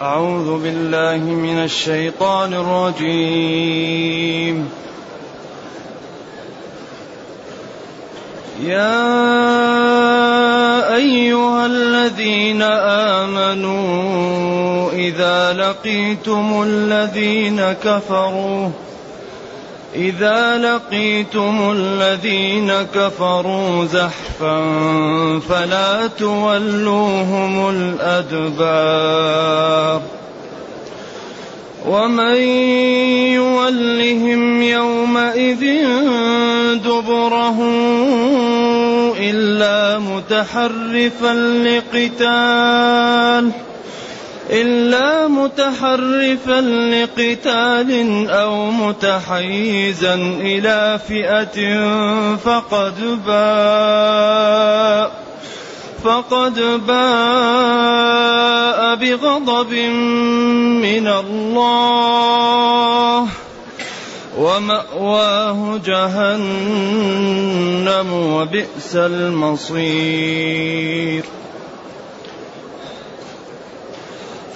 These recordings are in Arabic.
أعوذ بالله من الشيطان الرجيم. يا أيها الذين آمنوا إذا لقيتم الذين كفروا إذا لقيتم الذين كفروا زحفا فلا تولوهم الأدبار ومن يولهم يومئذ دبره إلا متحرفا لقتال إلا متحرفا لقتال أو متحيزا إلى فئة فقد باء فقد باء بغضب من الله ومأواه جهنم وبئس المصير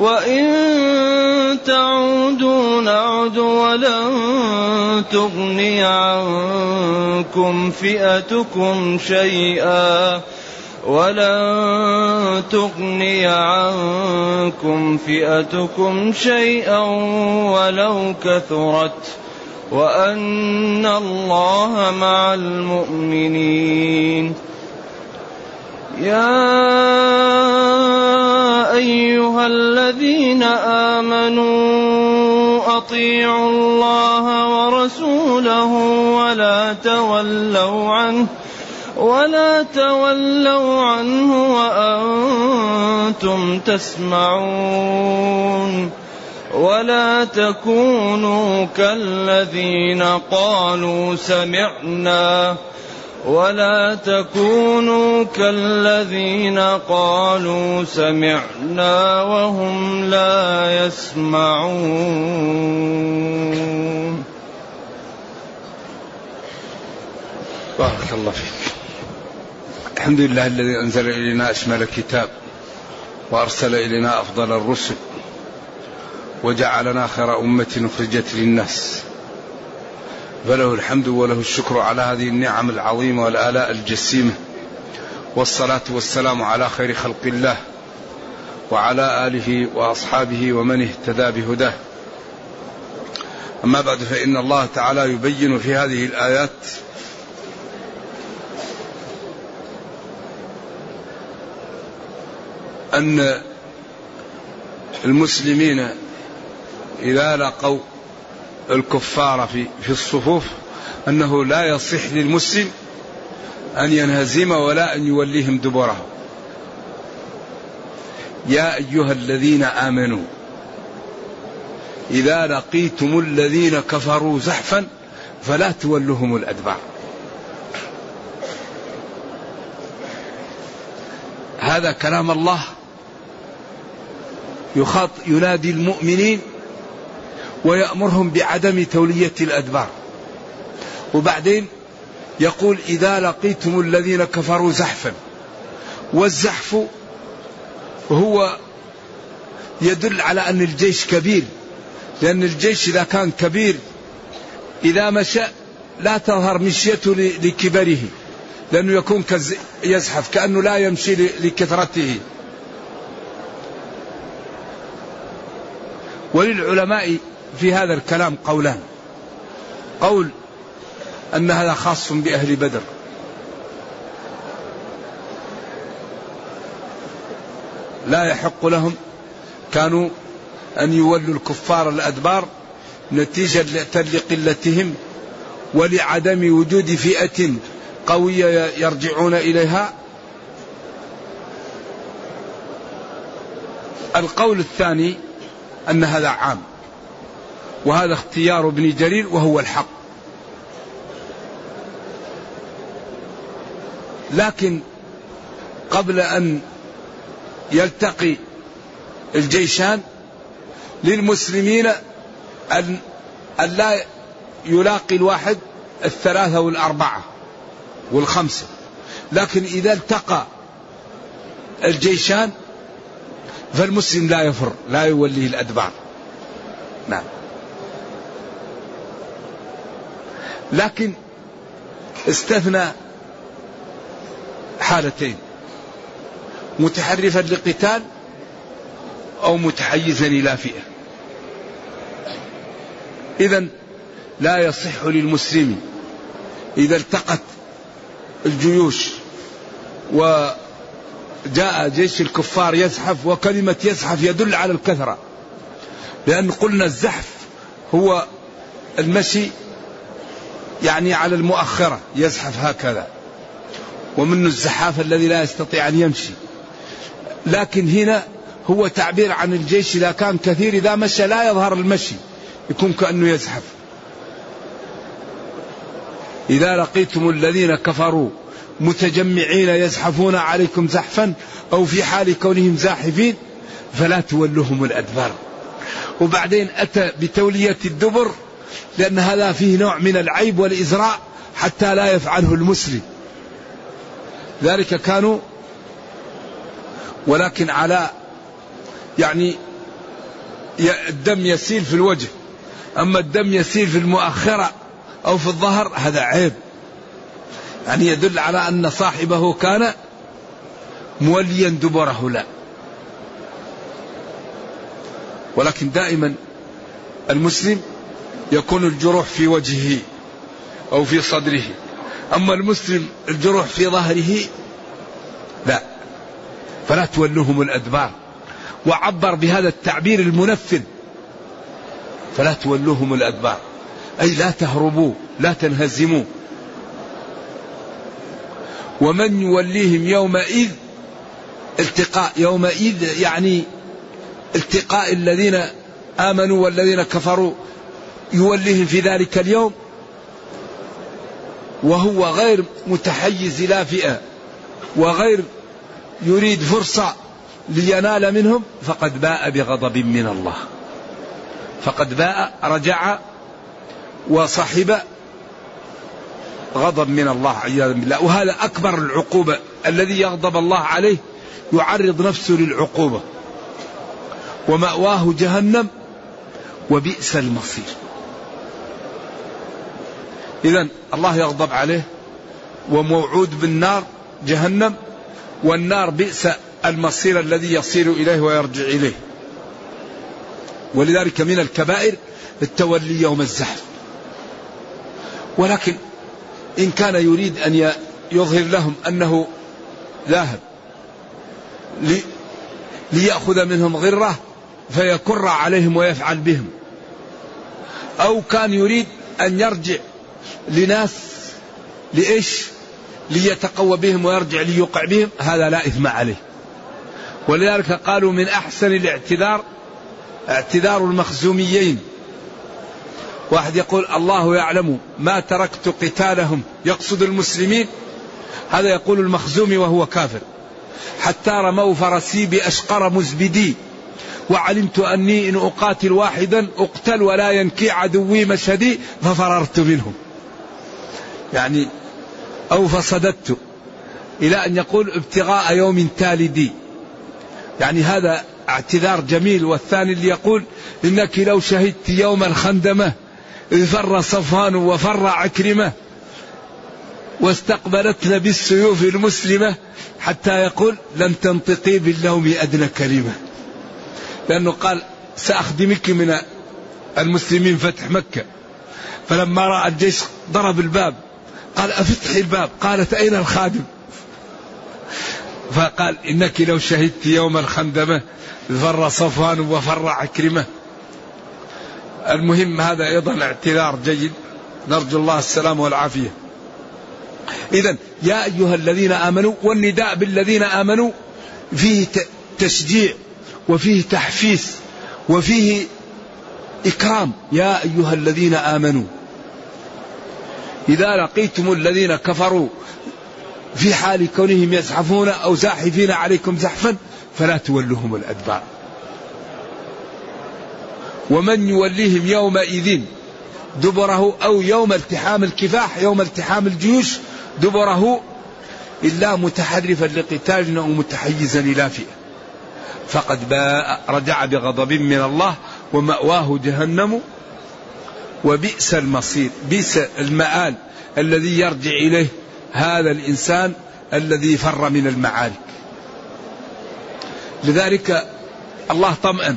وإن تعودوا نعد ولن تغني عنكم فئتكم شيئا ولن تغني عنكم فئتكم شيئا ولو كثرت وأن الله مع المؤمنين يا أيها الذين آمنوا أطيعوا الله ورسوله ولا تولوا عنه ولا تولوا عنه وأنتم تسمعون ولا تكونوا كالذين قالوا سمعنا ولا تكونوا كالذين قالوا سمعنا وهم لا يسمعون. بارك الله فيك. الحمد لله الذي أنزل إلينا أشمل كتاب وأرسل إلينا أفضل الرسل وجعلنا خير أمة أخرجت للناس. فله الحمد وله الشكر على هذه النعم العظيمة والآلاء الجسيمة. والصلاة والسلام على خير خلق الله وعلى آله وأصحابه ومن اهتدى بهداه. أما بعد فإن الله تعالى يبين في هذه الآيات أن المسلمين إذا لقوا الكفار في في الصفوف أنه لا يصح للمسلم أن ينهزم ولا أن يوليهم دبره. يا أيها الذين آمنوا إذا لقيتم الذين كفروا زحفا فلا تولوهم الأدبار. هذا كلام الله يخاط ينادي المؤمنين ويأمرهم بعدم تولية الأدبار. وبعدين يقول إذا لقيتم الذين كفروا زحفا والزحف هو يدل على أن الجيش كبير لأن الجيش إذا كان كبير إذا مشى لا تظهر مشيته لكبره لأنه يكون يزحف كأنه لا يمشي لكثرته. وللعلماء في هذا الكلام قولان. قول أن هذا خاص بأهل بدر. لا يحق لهم كانوا أن يولوا الكفار الأدبار نتيجة لقلتهم ولعدم وجود فئة قوية يرجعون إليها. القول الثاني أن هذا عام. وهذا اختيار ابن جرير وهو الحق. لكن قبل أن يلتقي الجيشان للمسلمين أن أن لا يلاقي الواحد الثلاثة والأربعة والخمسة. لكن إذا التقى الجيشان فالمسلم لا يفر لا يوليه الأدبار. نعم. لكن استثنى حالتين. متحرفا لقتال أو متحيزا إلى فئة. إذا لا يصح للمسلم إذا التقت الجيوش وجاء جيش الكفار يزحف وكلمة يزحف يدل على الكثرة. لأن قلنا الزحف هو المشي يعني على المؤخرة يزحف هكذا. ومنه الزحاف الذي لا يستطيع أن يمشي. لكن هنا هو تعبير عن الجيش إذا كان كثير إذا مشى لا يظهر المشي. يكون كأنه يزحف. إذا لقيتم الذين كفروا متجمعين يزحفون عليكم زحفا أو في حال كونهم زاحفين فلا تولوهم الأدبار. وبعدين أتى بتولية الدبر لأن هذا فيه نوع من العيب والإزراء حتى لا يفعله المسلم ذلك كانوا ولكن على يعني الدم يسيل في الوجه. أما الدم يسيل في المؤخرة أو في الظهر هذا عيب. يعني يدل على أن صاحبه كان موليا دبره لا. ولكن دائما المسلم يكون الجروح في وجهه أو في صدره. أما المسلم الجروح في ظهره لا. فلا تولوهم الأدبار. وعبر بهذا التعبير المنفذ. فلا تولوهم الأدبار. أي لا تهربوا لا تنهزموا. ومن يوليهم يومئذ التقاء يومئذ يعني التقاء الذين آمنوا والذين كفروا يوليهم في ذلك اليوم وهو غير متحيز إلى فئة وغير يريد فرصة لينال منهم فقد باء بغضب من الله. فقد باء رجع وصحب غضب من الله عياذا بالله. وهذا أكبر العقوبة الذي يغضب الله عليه يعرض نفسه للعقوبة. ومأواه جهنم وبئس المصير. إذا الله يغضب عليه وموعود بالنار جهنم والنار بئس المصير الذي يصير إليه ويرجع إليه. ولذلك من الكبائر التولي يوم الزحف. ولكن إن كان يريد أن يظهر لهم أنه ذاهب ليأخذ منهم غرة فيكر عليهم ويفعل بهم. أو كان يريد أن يرجع لناس لإيش؟ ليتقوى بهم ويرجع ليوقع بهم. هذا لا إثم عليه. ولذلك قالوا من أحسن الاعتذار اعتذار المخزوميين. واحد يقول الله يعلم ما تركت قتالهم يقصد المسلمين. هذا يقول المخزومي وهو كافر. حتى رموا فرسي بأشقر مزبدي. وعلمت أني إن أقاتل واحدا أقتل ولا ينكي عدوي مشهدي ففررت منهم. يعني أو فصددت إلى أن يقول ابتغاء يوم تالدي. يعني هذا اعتذار جميل والثاني اللي يقول إنك لو شهدت يوم الخندمة إذ فر صفوان وفر عكرمة واستقبلتنا بالسيوف المسلمة حتى يقول لن تنطقي باللوم أدنى كلمة. لأنه قال سأخدمك من المسلمين فتح مكة. فلما رأى الجيش ضرب الباب قال أفتحي الباب؟ قالت أين الخادم؟ فقال إنك لو شهدت يوم الخندمة فر صفوان وفر عكرمة. المهم هذا أيضا اعتذار جيد. نرجو الله السلام والعافية. إذا يا أيها الذين آمنوا والنداء بالذين آمنوا فيه تشجيع وفيه تحفيز وفيه إكرام. يا أيها الذين آمنوا إذا لقيتم الذين كفروا في حال كونهم يزحفون أو زاحفين عليكم زحفا فلا تولوهم الأدبار. ومن يوليهم يومئذ دبره أو يوم التحام الكفاح يوم التحام الجيوش دبره إلا متحرفا لقتال أو متحيزا إلى فئة. فقد باء رجع بغضب من الله ومأواه جهنم وبئس المصير بئس المآل الذي يرجع إليه هذا الإنسان الذي فر من المعارك. لذلك الله طمأن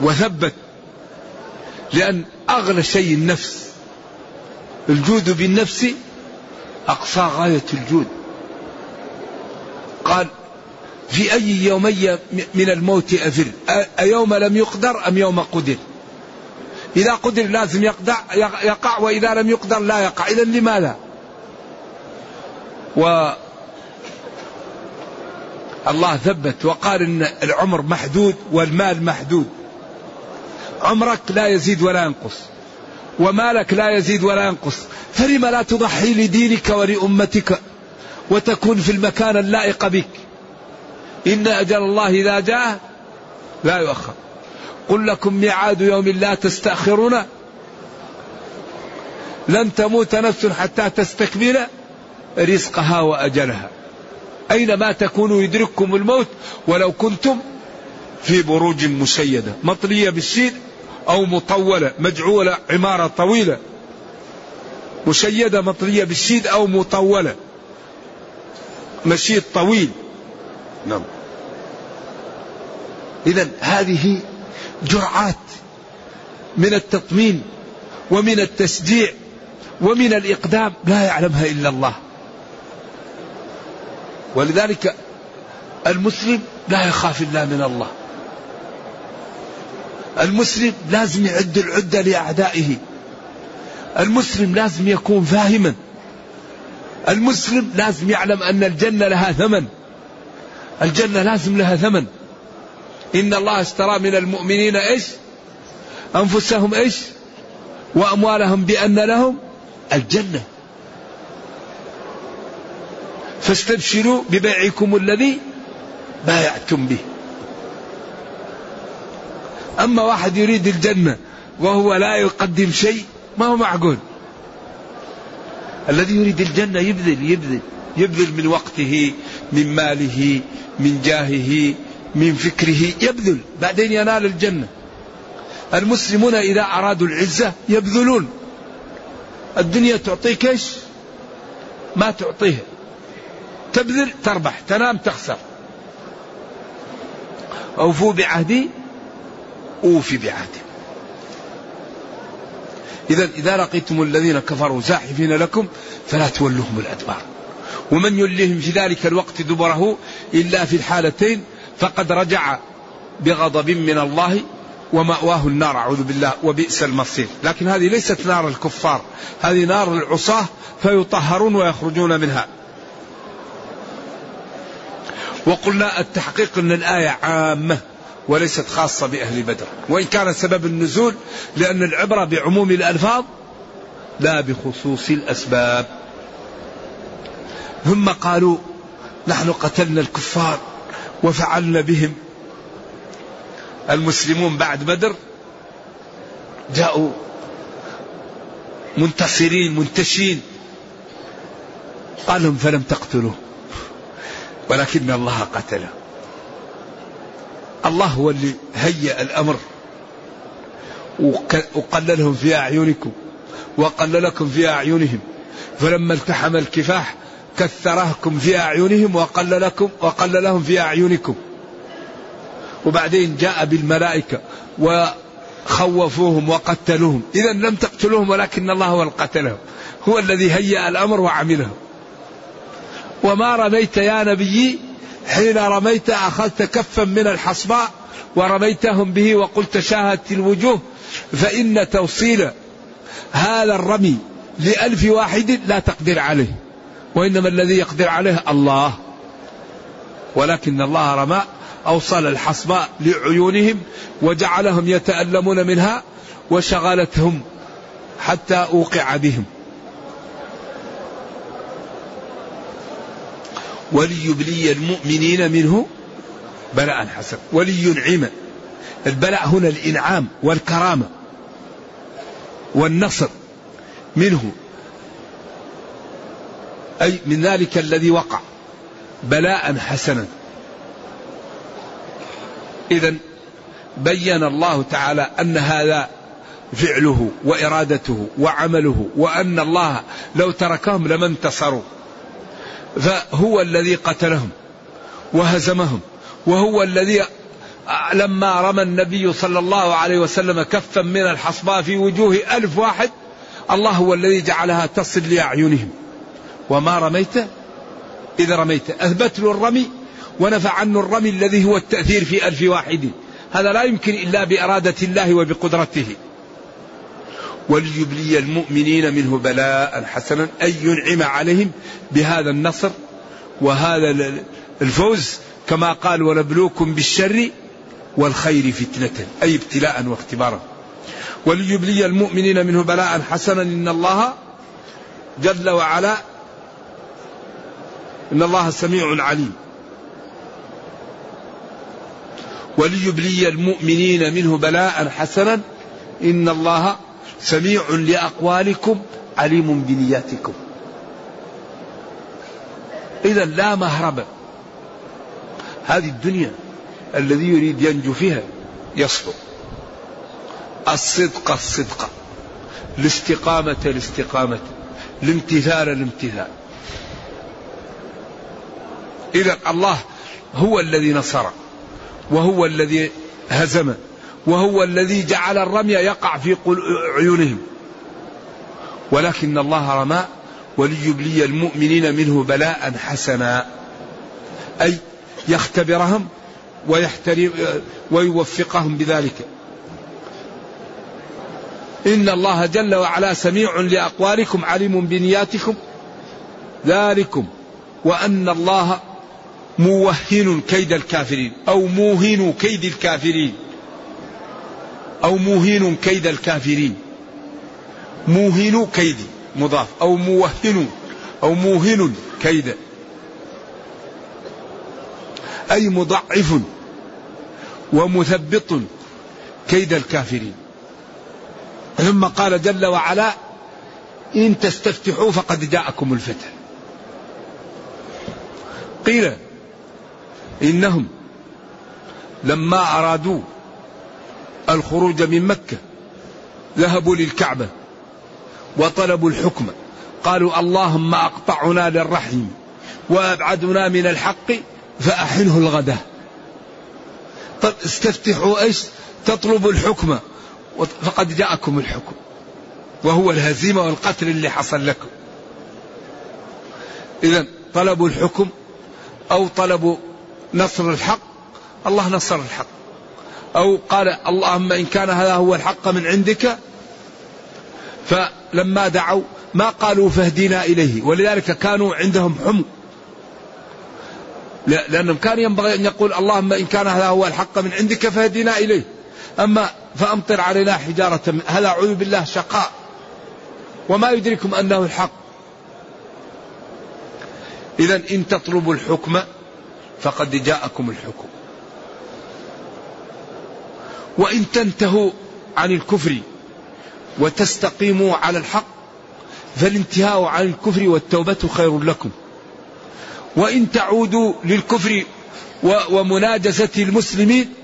وثبت لأن أغلى شيء النفس الجود بالنفس أقصى غاية الجود. قال في أي يومي من الموت أفر أيوم لم يقدر أم يوم قدر؟ إذا قدر لازم يقدع يقع وإذا لم يقدر لا يقع. إذا لماذا؟ و الله ثبت وقال إن العمر محدود والمال محدود. عمرك لا يزيد ولا ينقص ومالك لا يزيد ولا ينقص. فلم لا تضحي لدينك ولأمتك وتكون في المكان اللائق بك؟ إن أجل الله إذا جاء لا يؤخر. قل لكم ميعاد يوم لا تستأخرون لن تموت نفس حتى تستكمل رزقها وأجلها. أينما تكونوا يدرككم الموت ولو كنتم في بروج مشيدة مطلية بالشيد أو مطولة مجعولة عمارة طويلة. مشيدة مطلية بالشيد أو مطولة. مشيد طويل. نعم. إذا هذه جرعات من التطمين ومن التشجيع ومن الإقدام لا يعلمها إلا الله. ولذلك المسلم لا يخاف إلا من الله. المسلم لازم يعد العدة لأعدائه. المسلم لازم يكون فاهما. المسلم لازم يعلم أن الجنة لها ثمن. الجنة لازم لها ثمن. إن الله اشترى من المؤمنين إيش؟ أنفسهم إيش؟ وأموالهم بأن لهم الجنة. فاستبشروا ببيعكم الذي بايعتم به. أما واحد يريد الجنة وهو لا يقدم شيء ما هو معقول؟ الذي يريد الجنة يبذل يبذل يبذل من وقته من ماله من جاهه من فكره يبذل. بعدين ينال الجنة. المسلمون إذا أرادوا العزة يبذلون. الدنيا تعطيك إيش؟ ما تعطيه. تبذل تربح تنام تخسر. أوفوا بعهدي أوفي بعهدي إذا إذا لقيتم الذين كفروا زاحفين لكم فلا تولوهم الأدبار. ومن يلهم في ذلك الوقت دبره إلا في الحالتين فقد رجع بغضب من الله ومأواه النار. أعوذ بالله وبئس المصير. لكن هذه ليست نار الكفار. هذه نار العصاة فيطهرون ويخرجون منها. وقلنا التحقيق أن الآية عامة وليست خاصة بأهل بدر. وإن كان سبب النزول لأن العبرة بعموم الألفاظ لا بخصوص الأسباب. ثم قالوا نحن قتلنا الكفار. وفعلنا بهم. المسلمون بعد بدر جاءوا منتصرين منتشين. قال لهم فلم تقتلوه ولكن الله قتله. الله هو اللي هيأ الأمر. وقللهم في أعينكم وقللكم في أعينهم. فلما التحم الكفاح كثرهكم في أعينهم وقللكم وقللهم في أعينكم. وبعدين جاء بالملائكة وخوفوهم وقتلوهم. إذا لم تقتلوهم ولكن الله هو القتلهم. هو الذي هيأ الأمر وعمله. وما رميت يا نبي حين رميت أخذت كفا من الحصباء ورميتهم به وقلت شاهدت الوجوه فإن توصيل هذا الرمي لألف واحد لا تقدر عليه. وإنما الذي يقدر عليه الله. ولكن الله رمى أوصل الحصباء لعيونهم وجعلهم يتألمون منها وشغلتهم حتى أوقع بهم. وليبلي المؤمنين منه بلاء حسن. ولينعم البلاء هنا الإنعام والكرامة والنصر منه. أي من ذلك الذي وقع بلاء حسنا. إذا بين الله تعالى أن هذا فعله وإرادته وعمله وأن الله لو تركهم لما انتصروا. فهو الذي قتلهم وهزمهم وهو الذي لما رمى النبي صلى الله عليه وسلم كفا من الحصباء في وجوه ألف واحد الله هو الذي جعلها تصل لأعينهم. وما رميت إذا رميت. أثبت له الرمي ونفى عنه الرمي الذي هو التأثير في ألف واحد. هذا لا يمكن إلا بإرادة الله وبقدرته. وليبلي المؤمنين منه بلاء حسنا. أي ينعم عليهم بهذا النصر وهذا الفوز كما قال ونبلوكم بالشر والخير فتنة. أي ابتلاء واختبارا. وليبلي المؤمنين منه بلاء حسنا. إن الله جل وعلا إن الله سميع عليم. وليبلي المؤمنين منه بلاء حسنا. إن الله سميع لأقوالكم عليم بنياتكم. إذا لا مهرب. هذه الدنيا الذي يريد ينجو فيها يصبر. الصدق الصدق. الاستقامة الاستقامة. الامتثال الامتثال. إذا الله هو الذي نصر وهو الذي هزم وهو الذي جعل الرمي يقع في عيونهم. ولكن الله رمى وليبلي المؤمنين منه بلاء حسنا. أي يختبرهم ويحترم ويوفقهم بذلك. إن الله جل وعلا سميع لأقوالكم عليم بنياتكم. ذلكم وأن الله موهن كيد الكافرين أو موهن كيد الكافرين. أو موهن كيد الكافرين. موهن كيد مضاف أو موهن أو موهن كيد. أي مضعف ومثبط كيد الكافرين. ثم قال جل وعلا إن تستفتحوا فقد جاءكم الفتح. قيل إنهم لما أرادوا الخروج من مكة ذهبوا للكعبة وطلبوا الحكم. قالوا اللهم أقطعنا للرحم وأبعدنا من الحق فأحنه الغداء طب استفتحوا إيش؟ تطلبوا الحكم. فقد جاءكم الحكم. وهو الهزيمة والقتل اللي حصل لكم. إذا طلبوا الحكم أو طلبوا نصر الحق؟ الله نصر الحق. أو قال اللهم إن كان هذا هو الحق من عندك فلما دعوا ما قالوا فاهدنا إليه ولذلك كانوا عندهم حمق لأنهم كان ينبغي أن يقول اللهم إن كان هذا هو الحق من عندك فاهدنا إليه. أما فأمطر علينا حجارة هذا أعوذ بالله شقاء. وما يدركم أنه الحق. إذا إن تطلبوا الحكم فقد جاءكم الحكم. وإن تنتهوا عن الكفر وتستقيموا على الحق فالانتهاء عن الكفر والتوبة خير لكم. وإن تعودوا للكفر ومناجسة المسلمين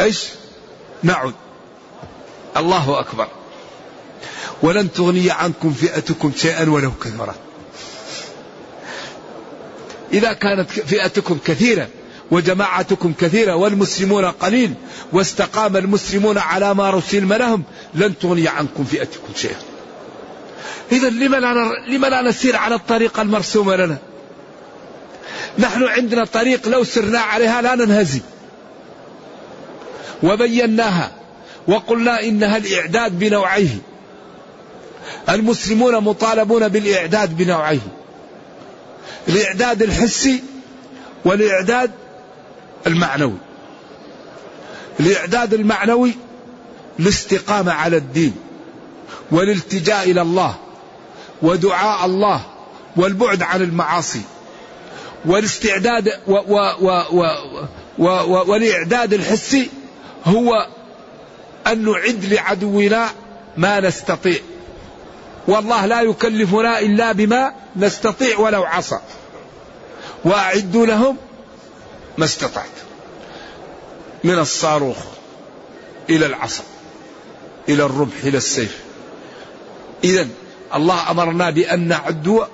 إيش؟ نعد الله أكبر. ولن تغني عنكم فئتكم شيئا ولو كثرت. إذا كانت فئتكم كثيرة وجماعتكم كثيرة والمسلمون قليل واستقام المسلمون على ما رسلم لهم لن تغني عنكم فئتكم شيئا. إذا لما لا, لما لا نسير على الطريقة المرسومة لنا؟ نحن عندنا طريق لو سرنا عليها لا ننهزم. وبيناها وقلنا إنها الإعداد بنوعيه. المسلمون مطالبون بالإعداد بنوعيه. الاعداد الحسي والاعداد المعنوي. الاعداد المعنوي الاستقامة على الدين والالتجاء إلى الله ودعاء الله والبعد عن المعاصي والاستعداد و و و و و و والاعداد الحسي هو أن نعد لعدونا ما نستطيع. والله لا يكلفنا إلا بما نستطيع ولو عصى. واعدوا لهم ما استطعت. من الصاروخ إلى العصا إلى الرمح إلى السيف. اذا الله أمرنا بأن نعد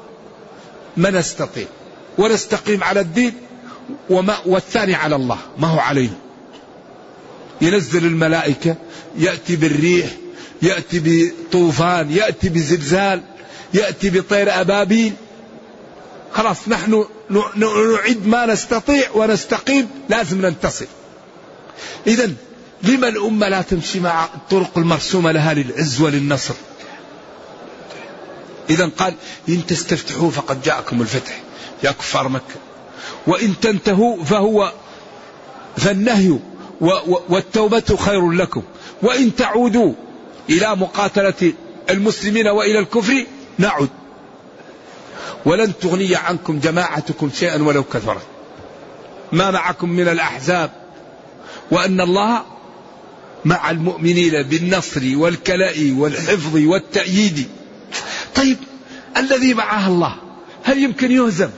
ما نستطيع. ونستقيم على الدين وما والثاني على الله ما هو علينا ينزل الملائكة يأتي بالريح يأتي بطوفان يأتي بزلزال يأتي بطير أبابيل. خلاص نحن نعد ما نستطيع ونستقيم لازم ننتصر. إذا لما الأمة لا تمشي مع الطرق المرسومة لها للعز وللنصر؟ إذا قال إن تستفتحوا فقد جاءكم الفتح يا كفار مكة. وإن تنتهوا فهو فالنهي والتوبة خير لكم. وإن تعودوا إلى مقاتلة المسلمين وإلى الكفر نعد ولن تغني عنكم جماعتكم شيئا ولو كثرت. ما معكم من الأحزاب. وأن الله مع المؤمنين بالنصر والكلاء والحفظ والتأييد. طيب الذي معه الله هل يمكن يهزم؟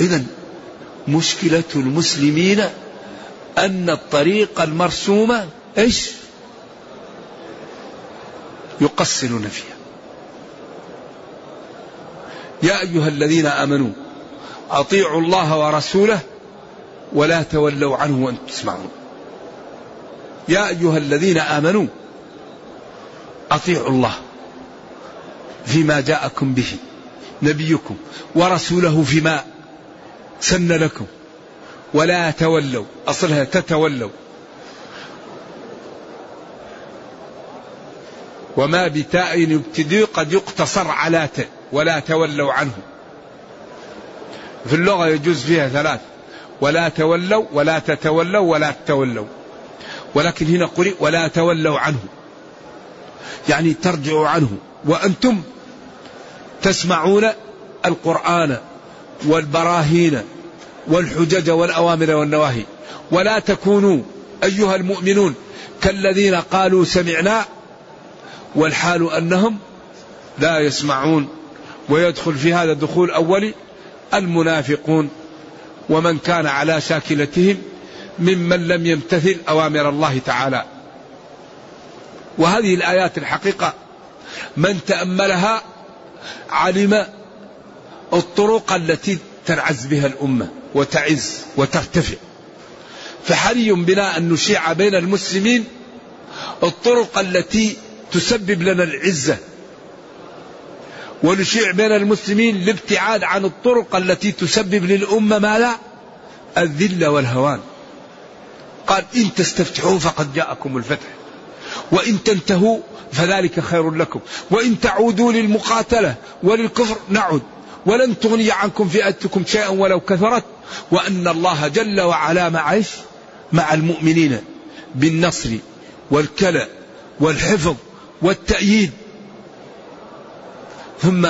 إذا مشكلة المسلمين أن الطريق المرسومة إيش؟ يقصرون فيها. يا أيها الذين آمنوا أطيعوا الله ورسوله ولا تولوا عنه وأنتم تسمعون. يا أيها الذين آمنوا أطيعوا الله فيما جاءكم به نبيكم ورسوله فيما سن لكم. ولا تولوا. أصلها تتولوا. وما بتاء يبتدي قد يقتصر على ت ولا تولوا عنه. في اللغة يجوز فيها ثلاث. ولا تولوا ولا تتولوا ولا تتولوا. ولكن هنا قرئ ولا تولوا عنه. يعني ترجعوا عنه. وأنتم تسمعون القرآن والبراهين والحجج والأوامر والنواهي. ولا تكونوا أيها المؤمنون كالذين قالوا سمعنا والحال أنهم لا يسمعون. ويدخل في هذا دخول أولي المنافقون. ومن كان على شاكلتهم ممن لم يمتثل أوامر الله تعالى. وهذه الآيات الحقيقة من تأملها علم الطرق التي تنعز بها الأمة. وتعز وترتفع. فحري بنا أن نشيع بين المسلمين الطرق التي تسبب لنا العزة. ونشيع بين المسلمين الابتعاد عن الطرق التي تسبب للأمة ما لا؟ الذل والهوان. قال إن تستفتحوا فقد جاءكم الفتح. وإن تنتهوا فذلك خير لكم. وإن تعودوا للمقاتلة وللكفر نعد ولن تغني عنكم فئتكم شيئا ولو كثرت وأن الله جل وعلا مع إيش؟ مع المؤمنين بالنصر والكلى والحفظ والتأييد. ثم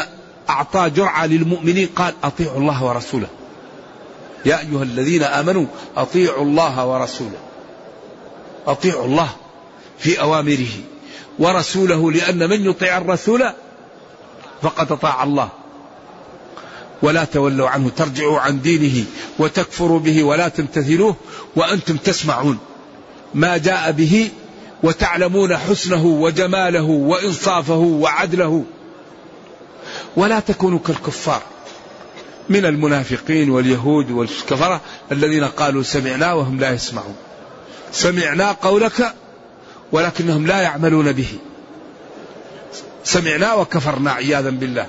أعطى جرعة للمؤمنين قال أطيعوا الله ورسوله. يا أيها الذين آمنوا أطيعوا الله ورسوله. أطيعوا الله في أوامره ورسوله لأن من يطيع الرسول فقد أطاع الله. ولا تولوا عنه ترجعوا عن دينه وتكفروا به ولا تمتثلوه وأنتم تسمعون ما جاء به وتعلمون حسنه وجماله وإنصافه وعدله. ولا تكونوا كالكفار من المنافقين واليهود والكفرة الذين قالوا سمعنا وهم لا يسمعون. سمعنا قولك ولكنهم لا يعملون به. سمعنا وكفرنا عياذا بالله.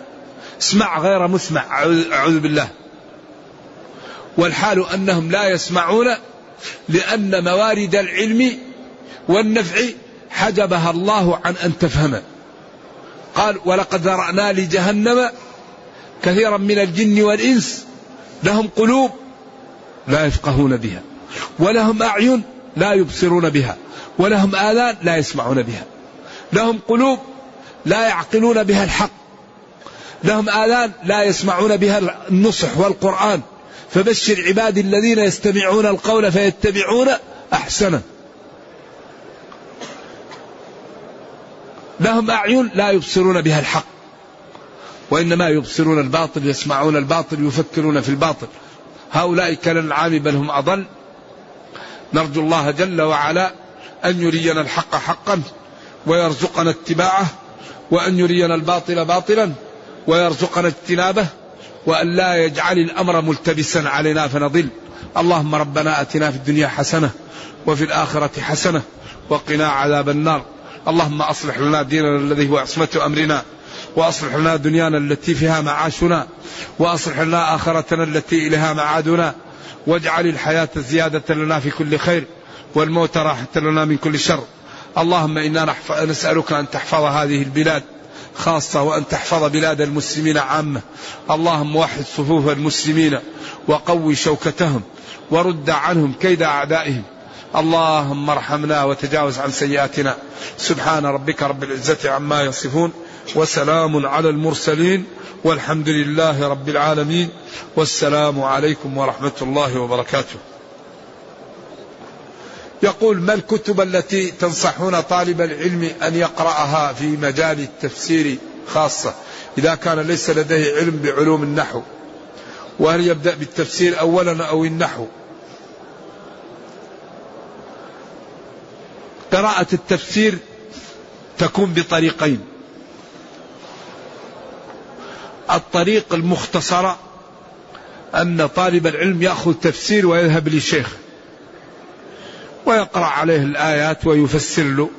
اسمع غير مسمع أعوذ بالله. والحال أنهم لا يسمعون لأن موارد العلم والنفع حجبها الله عن أن تفهم. قال ولقد ذرأنا لجهنم كثيرا من الجن والإنس لهم قلوب لا يفقهون بها ولهم أعين لا يبصرون بها ولهم آذان لا يسمعون بها لهم قلوب لا يعقلون بها الحق لهم آذان لا يسمعون بها النصح والقرآن. فبشر عبادي الذين يستمعون القول فيتبعون أحسنه. لهم أعين لا يبصرون بها الحق. وإنما يبصرون الباطل يسمعون الباطل يفكرون في الباطل. هؤلاء كالأنعام بل هم أضل. نرجو الله جل وعلا أن يرينا الحق حقا ويرزقنا اتباعه وأن يرينا الباطل باطلا. ويرزقنا اجتنابه وأن لا يجعل الأمر ملتبسا علينا فنضل. اللهم ربنا أتنا في الدنيا حسنة وفي الآخرة حسنة وقنا عذاب النار. اللهم أصلح لنا ديننا الذي هو عصمة أمرنا وأصلح لنا دنيانا التي فيها معاشنا وأصلح لنا آخرتنا التي إليها معادنا. واجعل الحياة زيادة لنا في كل خير والموت راحة لنا من كل شر. اللهم إنا نسألك أن تحفظ هذه البلاد خاصة وأن تحفظ بلاد المسلمين عامة اللهم وحد صفوف المسلمين وقوي شوكتهم ورد عنهم كيد أعدائهم. اللهم ارحمنا وتجاوز عن سيئاتنا. سبحان ربك رب العزة عما يصفون وسلام على المرسلين والحمد لله رب العالمين. والسلام عليكم ورحمة الله وبركاته. يقول ما الكتب التي تنصحون طالب العلم أن يقرأها في مجال التفسير خاصة؟ إذا كان ليس لديه علم بعلوم النحو وهل يبدأ بالتفسير أولا أو النحو؟ قراءة التفسير تكون بطريقين. الطريق المختصرة أن طالب العلم يأخذ تفسير ويذهب لشيخ ويقرأ عليه الآيات ويفسر له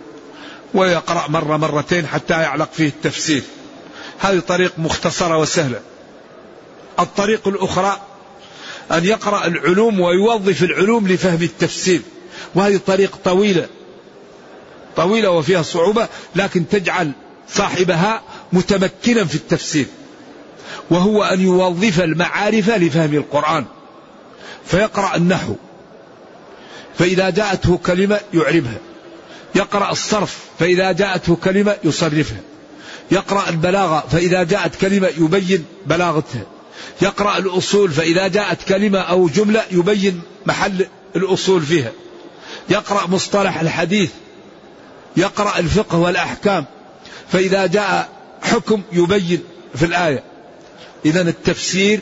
ويقرأ مرة مرتين حتى يعلق فيه التفسير. هذه طريق مختصرة وسهلة. الطريق الأخرى أن يقرأ العلوم ويوظف العلوم لفهم التفسير. وهذه طريق طويلة طويلة وفيها صعوبة لكن تجعل صاحبها متمكنا في التفسير. وهو أن يوظف المعارف لفهم القرآن. فيقرأ النحو. فإذا جاءته كلمة يعربها. يقرأ الصرف فإذا جاءته كلمة يصرفها. يقرأ البلاغة فإذا جاءت كلمة يبين بلاغتها. يقرأ الأصول فإذا جاءت كلمة أو جملة يبين محل الأصول فيها. يقرأ مصطلح الحديث يقرأ الفقه والأحكام فإذا جاء حكم يبين في الآية. إذا التفسير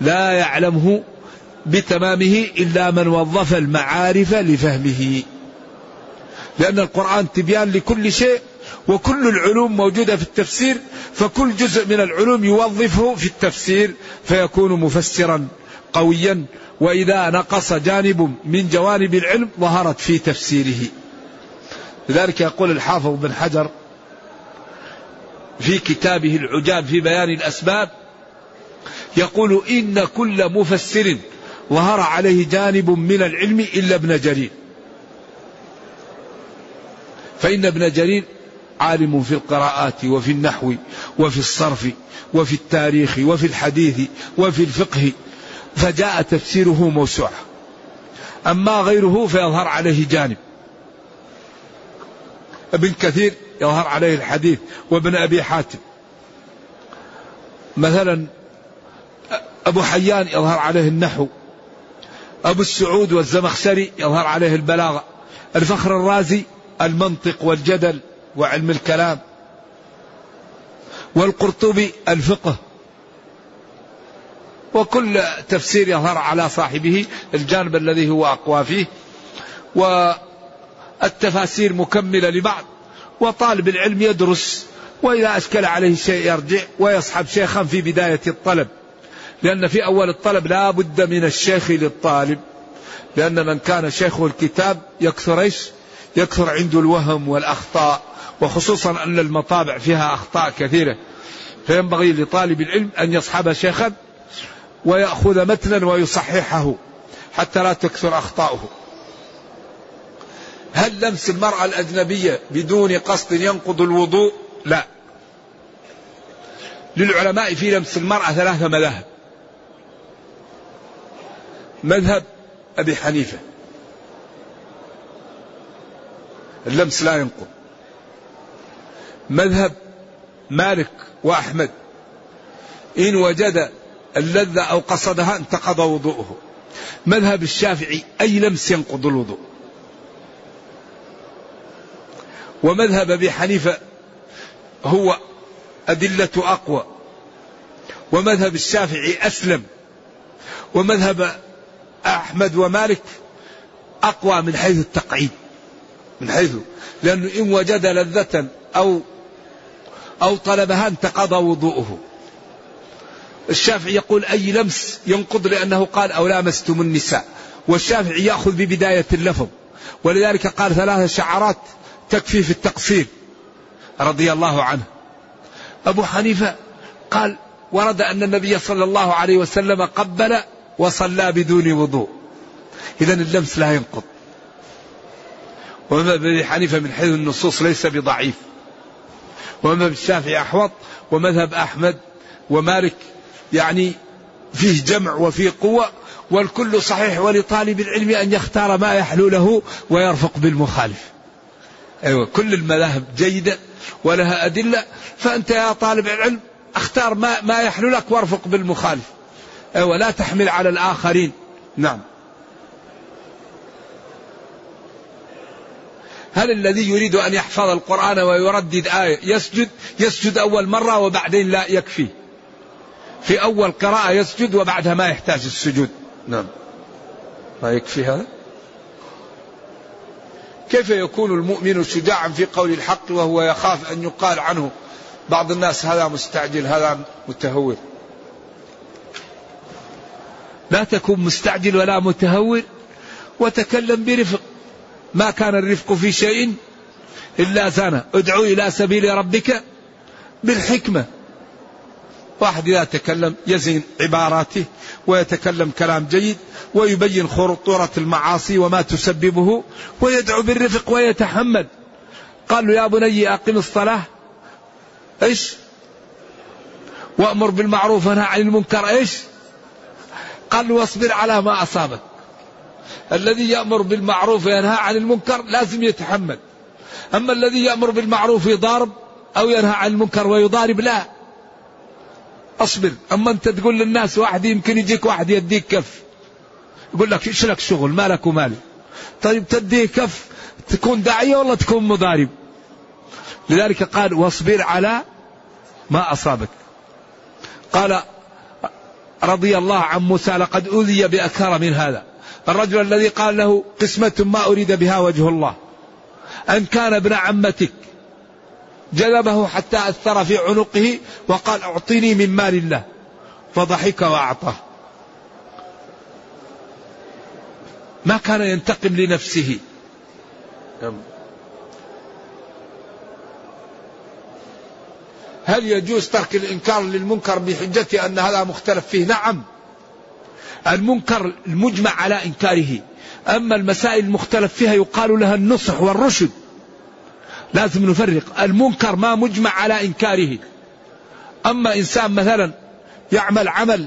لا يعلمه بتمامه إلا من وظف المعارف لفهمه. لأن القرآن تبيان لكل شيء وكل العلوم موجودة في التفسير فكل جزء من العلوم يوظفه في التفسير فيكون مفسرا قويا. وإذا نقص جانب من جوانب العلم ظهرت في تفسيره. لذلك يقول الحافظ بن حجر في كتابه العجاب في بيان الأسباب يقول إن كل مفسر ظهر عليه جانب من العلم إلا ابن جرير. فإن ابن جرير عالم في القراءات وفي النحو وفي الصرف وفي التاريخ وفي الحديث وفي الفقه فجاء تفسيره موسوعة. أما غيره فيظهر عليه جانب. ابن كثير يظهر عليه الحديث وابن أبي حاتم. مثلا أبو حيان يظهر عليه النحو أبو السعود والزمخشري يظهر عليه البلاغة. الفخر الرازي المنطق والجدل وعلم الكلام. والقرطبي الفقه. وكل تفسير يظهر على صاحبه الجانب الذي هو أقوى فيه. والتفاسير مكملة لبعض. وطالب العلم يدرس وإذا أشكل عليه شيء يرجع ويصحب شيخا في بداية الطلب. لأن في أول الطلب لا بد من الشيخ للطالب. لأن من كان شيخه الكتاب يكثر إيش؟ يكثر عنده الوهم والأخطاء وخصوصا أن المطابع فيها أخطاء كثيرة. فينبغي لطالب العلم أن يصحب شيخا ويأخذ متنا ويصححه حتى لا تكثر أخطاؤه. هل لمس المرأة الأجنبية بدون قصد ينقض الوضوء؟ لا. للعلماء في لمس المرأة ثلاثة مذاهب. مذهب أبي حنيفة. اللمس لا ينقض. مذهب مالك وأحمد. إن وجد اللذة أو قصدها انتقض وضوءه. مذهب الشافعي أي لمس ينقض الوضوء. ومذهب أبي حنيفة هو أدلة أقوى. ومذهب الشافعي أسلم. ومذهب أحمد ومالك أقوى من حيث التقعيد من حيث لأنه إن وجد لذة أو أو طلبها انتقض وضوءه. الشافعي يقول أي لمس ينقض لأنه قال أو لامستم النساء والشافعي يأخذ ببداية اللفظ ولذلك قال ثلاث شعرات تكفي في التقصير رضي الله عنه. أبو حنيفة قال ورد أن النبي صلى الله عليه وسلم قبل وصلى بدون وضوء. إذا اللمس لا ينقض. ومذهب أبي حنيفة من حيث النصوص ليس بضعيف. ومذهب الشافعي أحوط ومذهب أحمد ومالك يعني فيه جمع وفيه قوة والكل صحيح ولطالب العلم أن يختار ما يحلو له ويرفق بالمخالف. أيوة كل المذاهب جيدة ولها أدلة فأنت يا طالب العلم اختار ما, ما يحلو لك وارفق بالمخالف. أيوة لا تحمل على الآخرين. نعم. هل الذي يريد أن يحفظ القرآن ويردد آية؟ يسجد يسجد أول مرة وبعدين لا يكفي. في أول قراءة يسجد وبعدها ما يحتاج السجود. نعم. ما يكفي هذا؟ كيف يكون المؤمن شجاعا في قول الحق وهو يخاف أن يقال عنه بعض الناس هذا مستعجل هذا متهور؟ لا تكن مستعجل ولا متهور وتكلم برفق. ما كان الرفق في شيء إلا زانه ادعو إلى سبيل ربك بالحكمة. واحد إذا تكلم يزن عباراته ويتكلم كلام جيد ويبين خطورة المعاصي وما تسببه ويدعو بالرفق ويتحمل. قال له يا بني أقم الصلاة. إيش؟ وأمر بالمعروف ونهى عن المنكر. إيش؟ قال له واصبر على ما أصابك. الذي يأمر بالمعروف وينهى عن المنكر لازم يتحمل. أما الذي يأمر بالمعروف يضارب أو ينهى عن المنكر ويضارب لا. أصبر. أما أنت تقول للناس واحد يمكن يجيك واحد يديك كف. يقول لك إيش لك شغل؟ مالك ومالي. طيب تديه كف تكون داعية ولا تكون مضارب؟ لذلك قال واصبر على ما أصابك. قال رضي الله عن موسى لقد أوذي بأكثر من هذا. الرجل الذي قال له قسمة ما أريد بها وجه الله. أن كان ابن عمتك. جذبه حتى أثر في عنقه وقال أعطني من مال الله. فضحك وأعطاه. ما كان ينتقم لنفسه. هل يجوز ترك الإنكار للمنكر بحجة أن هذا مختلف فيه؟ نعم. المنكر المجمع على إنكاره. أما المسائل المختلف فيها يقال لها النصح والرشد. لازم نفرق. المنكر ما مجمع على إنكاره. أما إنسان مثلا يعمل عمل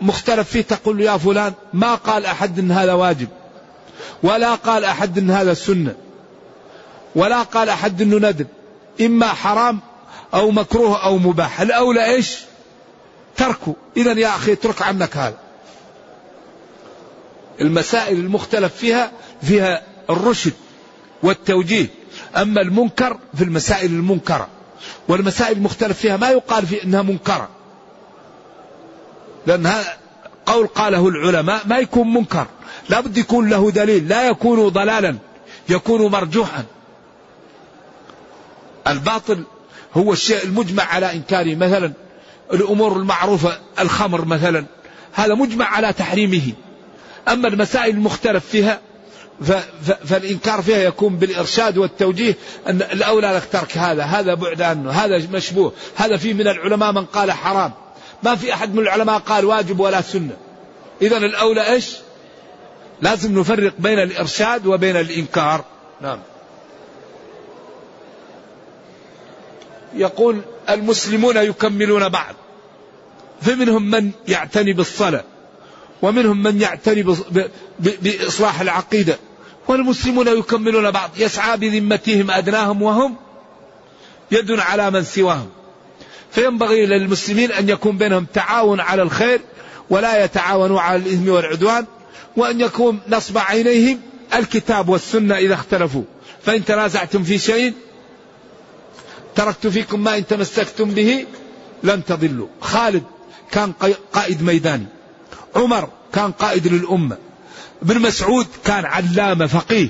مختلف فيه تقول يا فلان ما قال أحد أن هذا واجب ولا قال أحد أن هذا سنة ولا قال أحد أنه ندب إما حرام أو مكروه أو مباح. الأولى إيش؟ تركه. إذا يا أخي اترك عنك هذا. المسائل المختلف فيها فيها الرشد والتوجيه. أما المنكر في المسائل المنكرة. والمسائل المختلف فيها ما يقال في أنها منكرة. لأن هذا قول قاله العلماء ما يكون منكر. لا بد يكون له دليل. لا يكون ضلالا. يكون مرجوحا. الباطل هو الشيء المجمع على إنكاره مثلا الأمور المعروفة الخمر مثلا هذا مجمع على تحريمه. أما المسائل المختلف فيها فالإنكار فيها يكون بالإرشاد والتوجيه أن الأولى لك ترك هذا هذا بعد عنه هذا مشبوه هذا في من العلماء من قال حرام. ما في أحد من العلماء قال واجب ولا سنة. إذا الأولى إيش؟ لازم نفرق بين الإرشاد وبين الإنكار. نعم. يقول المسلمون يكملون بعض. فمنهم من يعتني بالصلاة ومنهم من يعتني بإصلاح العقيدة. والمسلمون يكملون بعض. يسعى بذمتهم أدناهم وهم يد على من سواهم. فينبغي للمسلمين أن يكون بينهم تعاون على الخير ولا يتعاونوا على الإثم والعدوان وأن يكون نصب عينيهم الكتاب والسنة إذا اختلفوا. فإن تنازعتم في شيء تركت فيكم ما إن تمسكتم به لن تضلوا. خالد كان قائد ميداني. عمر كان قائد للأمة. ابن مسعود كان علامة فقيه.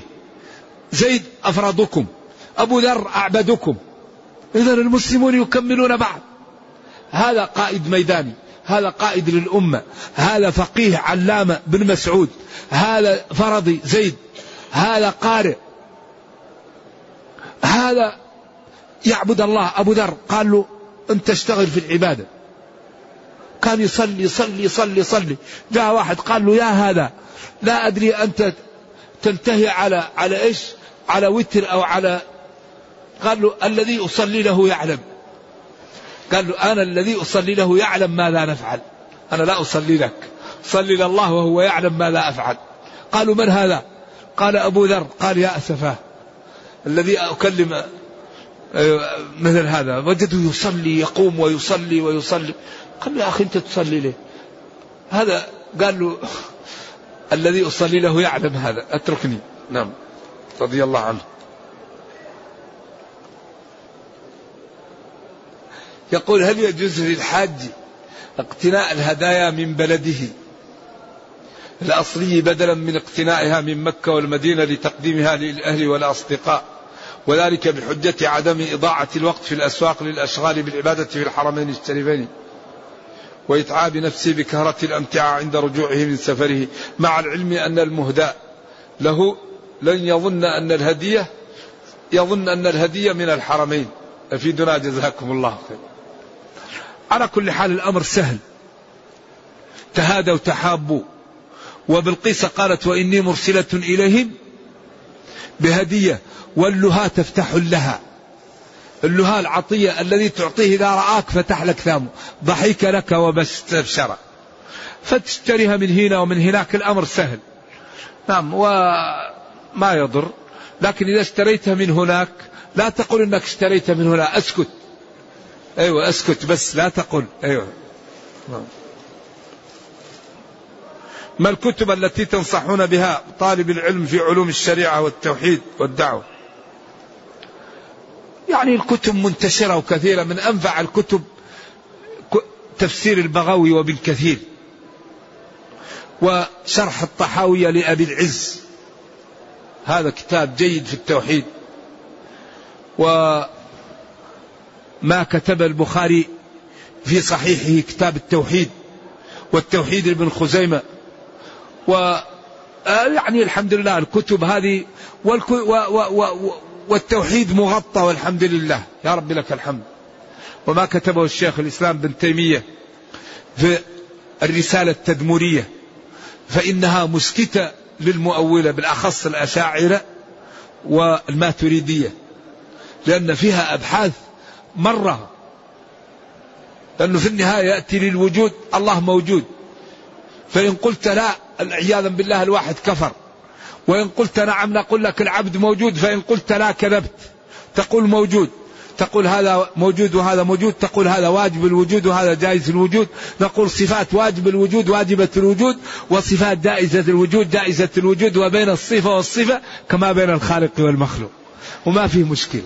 زيد أفرادكم. أبو ذر أعبدكم. إذا المسلمون يكملون بعض. هذا قائد ميداني. هذا قائد للأمة. هذا فقيه علامة بن مسعود. هذا فرضي زيد. هذا قارئ. هذا يعبد الله أبو ذر. قال له أنت تشتغل في العبادة. كان يصلي يصلي يصلي يصلي. جاء واحد قال له يا هذا لا أدري أنت تنتهي على على إيش؟ على وتر أو على قال له الذي أصلي له يعلم. قال له أنا الذي أصلي له يعلم ماذا نفعل. أنا لا أصلي لك. صلي لله وهو يعلم ماذا أفعل. قالوا من هذا؟ قال أبو ذر. قال يا أسفاه الذي أكلم مثل هذا. وجده يصلي يقوم ويصلي ويصلي. قال له يا أخي أنت تصلي ليه؟ هذا قال له الذي أصلي له يعلم هذا. أتركني. نعم. رضي الله عنه. يقول هل يجوز للحاج اقتناء الهدايا من بلده؟ الأصلي بدلا من اقتنائها من مكة والمدينة لتقديمها للأهل والأصدقاء. وذلك بحجة عدم إضاعة الوقت في الأسواق للأشغال بالعبادة في الحرمين الشريفين وإتعاب نفسه بكهرة الأمتعة عند رجوعه من سفره مع العلم أن المهدى له لن يظن أن الهدية يظن أن الهدية من الحرمين. أفيدنا جزاكم الله خير. على كل حال الأمر سهل. تهادوا تحابوا وبالقيس قالت وإني مرسلة إليهم بهدية واللها تفتح لها. اللها العطية الذي تعطيه إذا رآك فتح لك ثامه. ضحك لك وبستبشر فتشتريها من هنا ومن هناك الأمر سهل. نعم وما يضر. لكن إذا اشتريتها من هناك لا تقل أنك اشتريت من هنا أسكت. أيوة أسكت بس لا تقل. أيوة. نعم. ما الكتب التي تنصحون بها طالب العلم في علوم الشريعة والتوحيد والدعوة؟ يعني الكتب منتشرة وكثيرة من أنفع الكتب تفسير البغوي وابن كثير وشرح الطحاوية لأبي العز. هذا كتاب جيد في التوحيد. وما كتب البخاري في صحيحه كتاب التوحيد والتوحيد لابن خزيمة. و يعني الحمد لله الكتب هذه والكو و و و والتوحيد مغطى والحمد لله. يا رب لك الحمد. وما كتبه الشيخ الإسلام بن تيمية في الرسالة التدمرية فإنها مسكتة للمؤولة بالأخص الأشاعرة والماتريدية لأن فيها أبحاث مرة لأنه في النهاية يأتي للوجود الله موجود. فإن قلت لا عياذا بالله الواحد كفر. وإن قلت نعم نقول لك العبد موجود فإن قلت لا كذبت. تقول موجود. تقول هذا موجود وهذا موجود تقول هذا واجب الوجود وهذا جائز الوجود. نقول صفات واجب الوجود واجبة الوجود وصفات جائزة الوجود جائزة الوجود وبين الصفة والصفة كما بين الخالق والمخلوق. وما فيه مشكلة.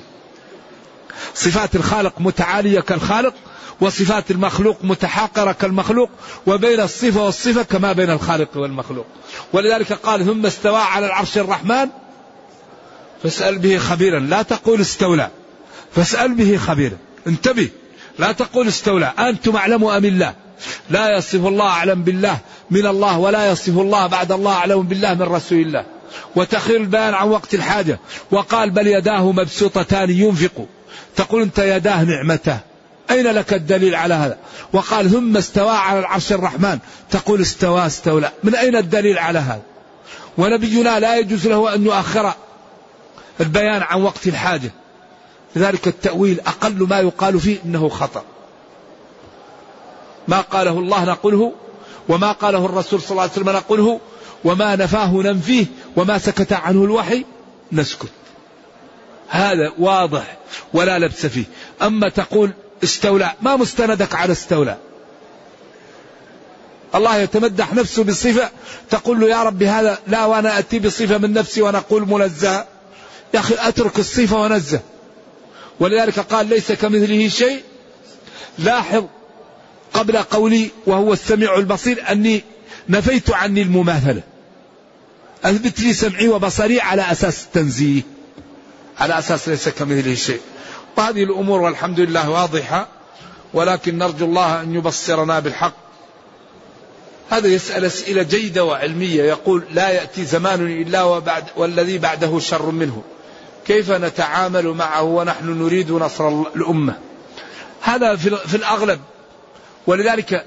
صفات الخالق متعالية كالخالق وصفات المخلوق متحاقرة كالمخلوق وبين الصفة والصفة كما بين الخالق والمخلوق. ولذلك قال ثم استوى على العرش الرحمن فاسأل به خبيرا. لا تقول استولى فاسأل به خبيرا. انتبه لا تقول استولى. أنتم أعلم أم الله؟ لا يصف الله أعلم بالله من الله ولا يصف الله بعد الله أعلم بالله من رسول الله. وتخير البيان عن وقت الحاجة. وقال بل يداه مبسوطتان ينفق. تقول أنت يداه نعمته. أين لك الدليل على هذا؟ وقال ثم استوى على العرش الرحمن. تقول استوى استولى. من أين الدليل على هذا؟ ونبينا لا يجوز له أن يؤخر البيان عن وقت الحاجة. لذلك التأويل أقل ما يقال فيه إنه خطأ. ما قاله الله نقوله وما قاله الرسول صلى الله عليه وسلم نقوله وما نفاه ننفيه وما سكت عنه الوحي نسكت. هذا واضح ولا لبس فيه. أما تقول استولى. ما مستندك على استولى. الله يتمدح نفسه بصفة تقول له يا رب هذا لا وأنا أتي بصفة من نفسي وأنا أقول منزه. يا أخي أترك الصفة ونزه ولذلك قال ليس كمثله شيء لاحظ قبل قولي وهو السميع البصير أني نفيت عني المماثلة. أثبت لي سمعي وبصري على أساس التنزيه على أساس ليس كمثله شيء. وهذه الأمور والحمد لله واضحة ولكن نرجو الله أن يبصرنا بالحق. هذا يسأل أسئلة جيدة وعلمية يقول لا يأتي زمان إلا وبعد والذي بعده شر منه. كيف نتعامل معه ونحن نريد نصر الأمة؟ هذا في الأغلب. ولذلك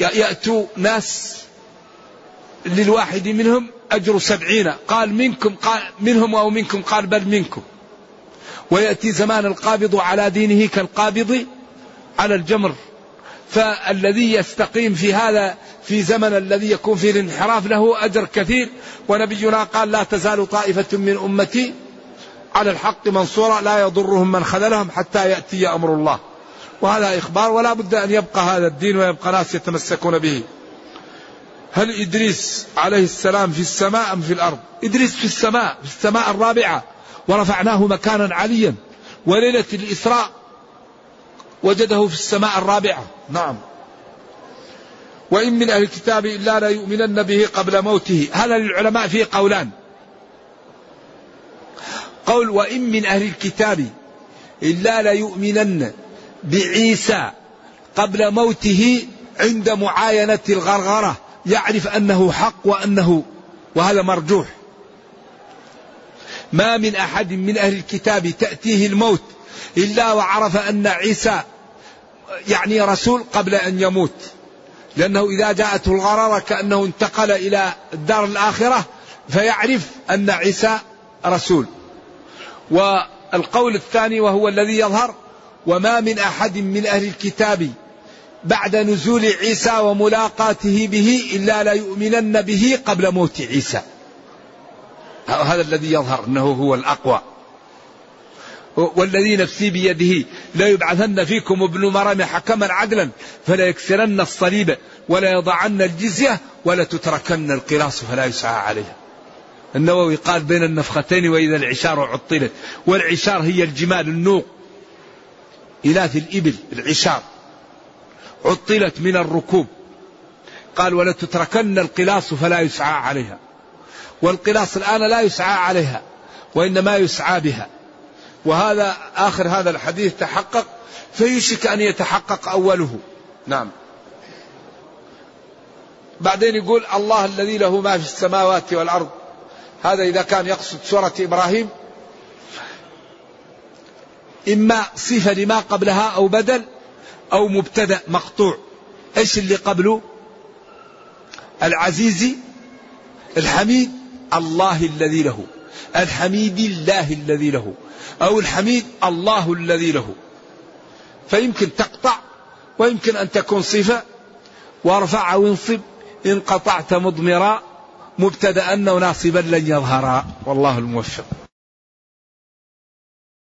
يأتوا ناس للواحد منهم أجر سبعين. قال منكم قال منهم أو منكم؟ قال بل منكم. ويأتي زمان القابض على دينه كالقابض على الجمر. فالذي يستقيم في هذا في زمن الذي يكون فيه الانحراف له أجر كثير. ونبينا قال لا تزال طائفة من أمتي على الحق منصورة لا يضرهم من خذلهم حتى يأتي أمر الله. وهذا إخبار ولا بد أن يبقى هذا الدين ويبقى ناس يتمسكون به. هل إدريس عليه السلام في السماء أم في الأرض؟ إدريس في السماء في السماء الرابعة. ورفعناه مكانا عليا. وليلة الإسراء وجده في السماء الرابعة. نعم. وإن من أهل الكتاب إلا لا يؤمنن به قبل موته. هذا للعلماء فيه قولان؟ قول وإن من أهل الكتاب إلا لا يؤمنن بعيسى قبل موته عند معاينة الغرغرة. يعرف أنه حق وأنه وهذا مرجوح. ما من أحد من أهل الكتاب تأتيه الموت إلا وعرف أن عيسى يعني رسول قبل أن يموت. لأنه إذا جاءته الغرارة كأنه انتقل إلى الدار الآخرة فيعرف أن عيسى رسول. والقول الثاني وهو الذي يظهر وما من أحد من أهل الكتاب بعد نزول عيسى وملاقاته به إلا لا يؤمنن به قبل موت عيسى. هذا الذي يظهر أنه هو الأقوى. والذي نفسي بيده لا يبعثن فيكم ابن مريم حكما عدلا فلا يكسرن الصليب ولا يضعن الجزية ولا تتركن القلاص فلا يسعى عليها. النووي قال بين النفختين وإذا العشار عطلت والعشار هي الجمال النوق. إناث الإبل العشار. عطلت من الركوب. قال ولا تتركن القلاص فلا يسعى عليها. والقلاص الآن لا يسعى عليها وإنما يسعى بها. وهذا آخر هذا الحديث تحقق فيشك أن يتحقق أوله. نعم. بعدين يقول الله الذي له ما في السماوات والأرض. هذا إذا كان يقصد سورة إبراهيم. إما صفة لما قبلها أو بدل أو مبتدأ مقطوع. إيش اللي قبله؟ العزيز الحميد الله الذي له الحميد الله الذي له أو الحميد الله الذي له. فيمكن تقطع ويمكن أن تكون صفة. وارفع وانصب إن قطعت مضمرا مبتدأ وناصبا لن يظهرا. والله الموفق.